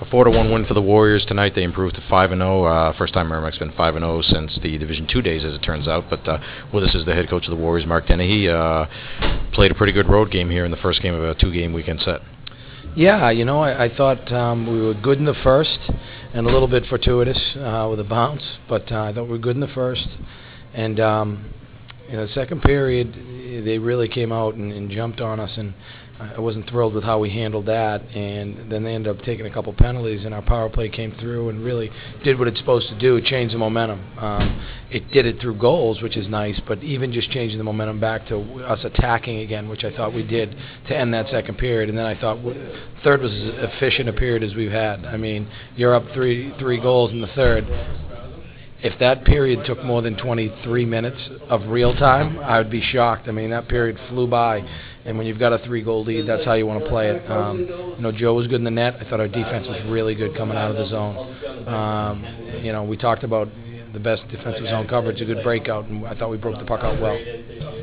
A four to one win for the Warriors tonight. They improved to five and zero. Uh, first time Merrimack's been five and zero since the Division Two days, as it turns out. But uh, with us is the head coach of the Warriors, Mark Dennehy. Uh, played a pretty good road game here in the first game of a two-game weekend set. Yeah, you know, I, I thought um, we were good in the first and a little bit fortuitous uh, with a bounce, but uh, I thought we were good in the first. And um, in the second period, they really came out and, and jumped on us, and I wasn't thrilled with how we handled that. And then they ended up taking a couple penalties, and our power play came through and really did what it's supposed to do. It changed the momentum. Um, it did it through goals, which is nice, but even just changing the momentum back to us attacking again, which I thought we did to end that second period. And then I thought third was as efficient a period as we've had. I mean, you're up three three goals in the third if that period took more than 23 minutes of real time, I would be shocked. I mean, that period flew by, and when you've got a three-goal lead, that's how you want to play it. Um, you know, Joe was good in the net. I thought our defense was really good coming out of the zone. Um, you know, we talked about the best defensive zone coverage, a good breakout, and I thought we broke the puck out well.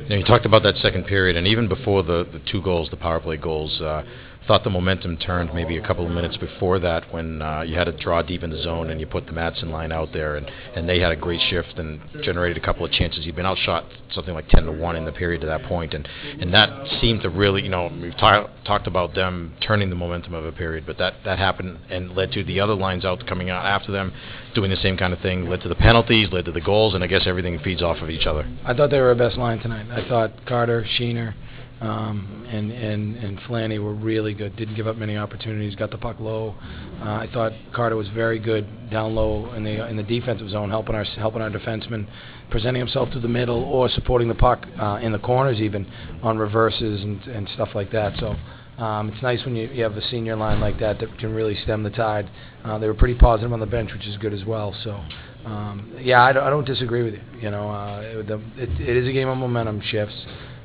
Know, you talked about that second period, and even before the, the two goals, the power play goals. Uh, thought the momentum turned maybe a couple of minutes before that when uh, you had to draw deep in the zone and you put the Madsen line out there and, and they had a great shift and generated a couple of chances. You'd been outshot something like 10 to 1 in the period to that point and, and that seemed to really, you know, we've ta- talked about them turning the momentum of a period, but that, that happened and led to the other lines out coming out after them doing the same kind of thing, led to the penalties, led to the goals, and I guess everything feeds off of each other. I thought they were our best line tonight. I thought Carter, Sheener, um, and and and Flanny were really good. Didn't give up many opportunities. Got the puck low. Uh, I thought Carter was very good down low in the in the defensive zone, helping our helping our defensemen, presenting himself to the middle or supporting the puck uh, in the corners even on reverses and and stuff like that. So. Um, it's nice when you, you have a senior line like that that can really stem the tide. Uh, they were pretty positive on the bench, which is good as well. So, um, yeah, I don't, I don't disagree with you. You know, uh, the, it, it is a game of momentum shifts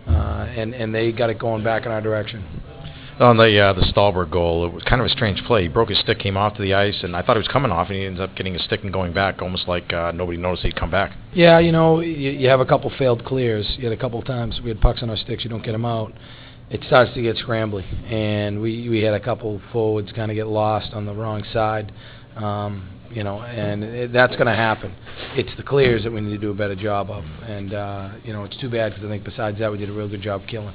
uh, and and they got it going back in our direction. On the uh, the Stahlberg goal, it was kind of a strange play. He broke his stick, came off to the ice, and I thought he was coming off, and he ends up getting his stick and going back, almost like uh, nobody noticed he'd come back. Yeah, you know, you, you have a couple failed clears. You had a couple times we had pucks on our sticks, you don't get them out. It starts to get scrambly, and we we had a couple forwards kind of get lost on the wrong side. Um, you know, and it, that's going to happen. It's the clears that we need to do a better job of, and uh, you know, it's too bad because I think besides that we did a real good job killing.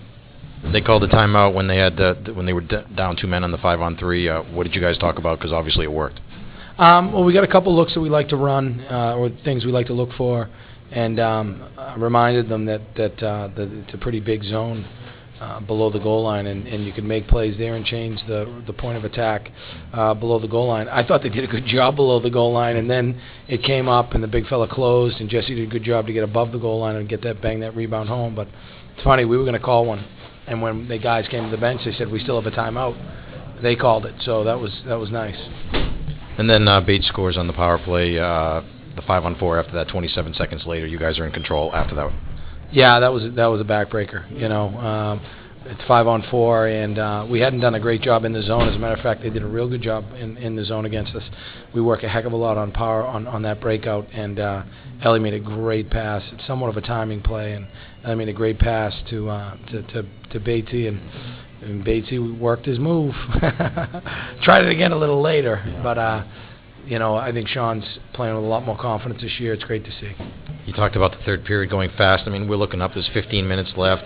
They called the timeout when they had uh, when they were d- down two men on the five on three. Uh, what did you guys talk about? Because obviously it worked. Um, well, we got a couple looks that we like to run, uh, or things we like to look for, and um, I reminded them that that, uh, that it's a pretty big zone uh, below the goal line, and, and you can make plays there and change the the point of attack uh, below the goal line. I thought they did a good job below the goal line, and then it came up, and the big fella closed, and Jesse did a good job to get above the goal line and get that bang that rebound home. But it's funny, we were going to call one, and when the guys came to the bench, they said we still have a timeout. They called it, so that was that was nice. And then uh, Bates scores on the power play, uh, the five on four. After that, 27 seconds later, you guys are in control. After that. Yeah, that was that was a backbreaker. You know, um, it's five on four, and uh, we hadn't done a great job in the zone. As a matter of fact, they did a real good job in, in the zone against us. We work a heck of a lot on power on, on that breakout, and uh, Ellie made a great pass. It's somewhat of a timing play, and Ellie made a great pass to uh, to, to to Batesy, and, and Batesy worked his move. Tried it again a little later, but uh, you know I think Sean's playing with a lot more confidence this year. It's great to see. You talked about the third period going fast. I mean, we're looking up. There's 15 minutes left.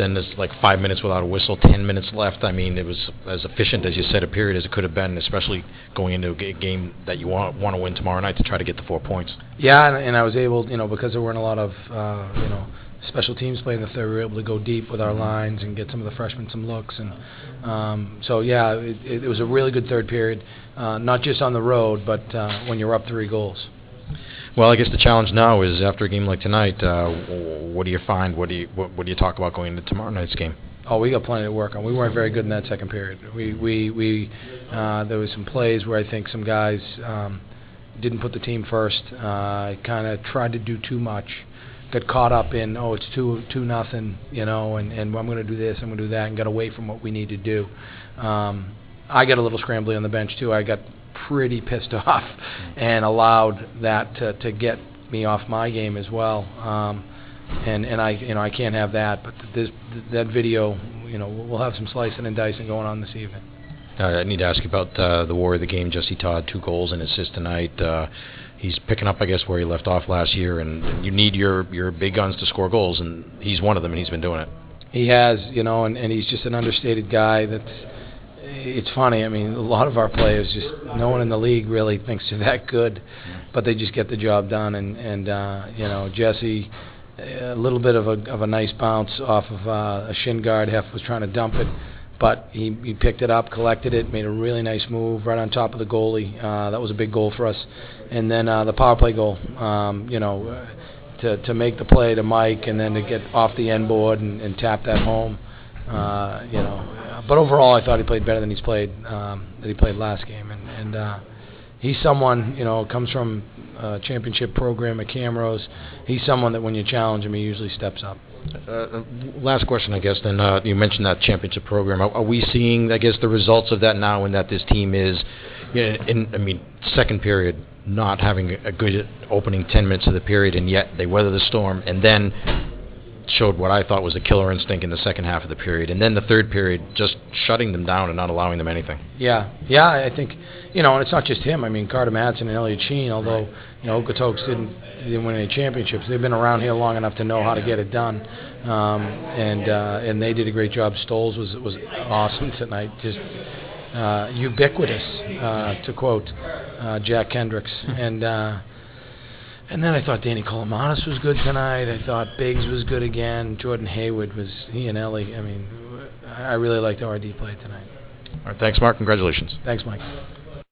Then there's like five minutes without a whistle, 10 minutes left. I mean, it was as efficient as you said a period as it could have been, especially going into a game that you want want to win tomorrow night to try to get the four points. Yeah, and, and I was able, you know, because there weren't a lot of, uh, you know, special teams playing the third, we were able to go deep with our lines and get some of the freshmen some looks. And um, so, yeah, it, it was a really good third period, uh, not just on the road, but uh, when you're up three goals. Well, I guess the challenge now is after a game like tonight, uh, what do you find? What do you what, what do you talk about going into tomorrow night's game? Oh, we got plenty to work on. We weren't very good in that second period. We we we uh, there was some plays where I think some guys um, didn't put the team first. Uh, kind of tried to do too much. Got caught up in oh it's two two nothing, you know, and and I'm going to do this, I'm going to do that, and got away from what we need to do. Um, I got a little scrambly on the bench too. I got pretty pissed off and allowed that to, to get me off my game as well. Um, and and I you know I can't have that. But this that video you know we'll have some slicing and dicing going on this evening. Uh, I need to ask you about uh, the war of the game. Jesse Todd, two goals and assist tonight. Uh, he's picking up, I guess, where he left off last year, and, and you need your your big guns to score goals, and he's one of them, and he's been doing it. He has, you know, and, and he's just an understated guy. That's it's funny. I mean, a lot of our players just no one in the league really thinks they're that good, but they just get the job done. And and uh, you know, Jesse, a little bit of a of a nice bounce off of uh, a shin guard. Hef was trying to dump it, but he he picked it up, collected it, made a really nice move right on top of the goalie. Uh, that was a big goal for us. And then uh, the power play goal. Um, you know. Uh, to, to make the play to Mike and then to get off the end board and, and tap that home, uh, you know, but overall, I thought he played better than he's played um, that he played last game, and, and uh, he's someone you know comes from a championship program at Camrose. He's someone that when you challenge him, he usually steps up. Uh, last question, I guess. Then uh, you mentioned that championship program. Are, are, we seeing, I guess, the results of that now, and that this team is, you know, in I mean, second period, not having a good opening ten minutes of the period, and yet they weather the storm, and then showed what I thought was a killer instinct in the second half of the period, and then the third period just shutting them down and not allowing them anything. Yeah, yeah, I think you know, and it's not just him. I mean, Carter Madsen and Elliot Sheen, although you know Okotoks didn't didn't win any championships, they've been around here long enough to know how to get it done, um, and uh, and they did a great job. Stoles was was awesome tonight, just. Uh, ubiquitous, uh, to quote uh, Jack Kendricks, and uh, and then I thought Danny Kolomanis was good tonight. I thought Biggs was good again. Jordan Hayward was he and Ellie. I mean, I really liked how our D played tonight. All right, thanks, Mark. Congratulations. Thanks, Mike.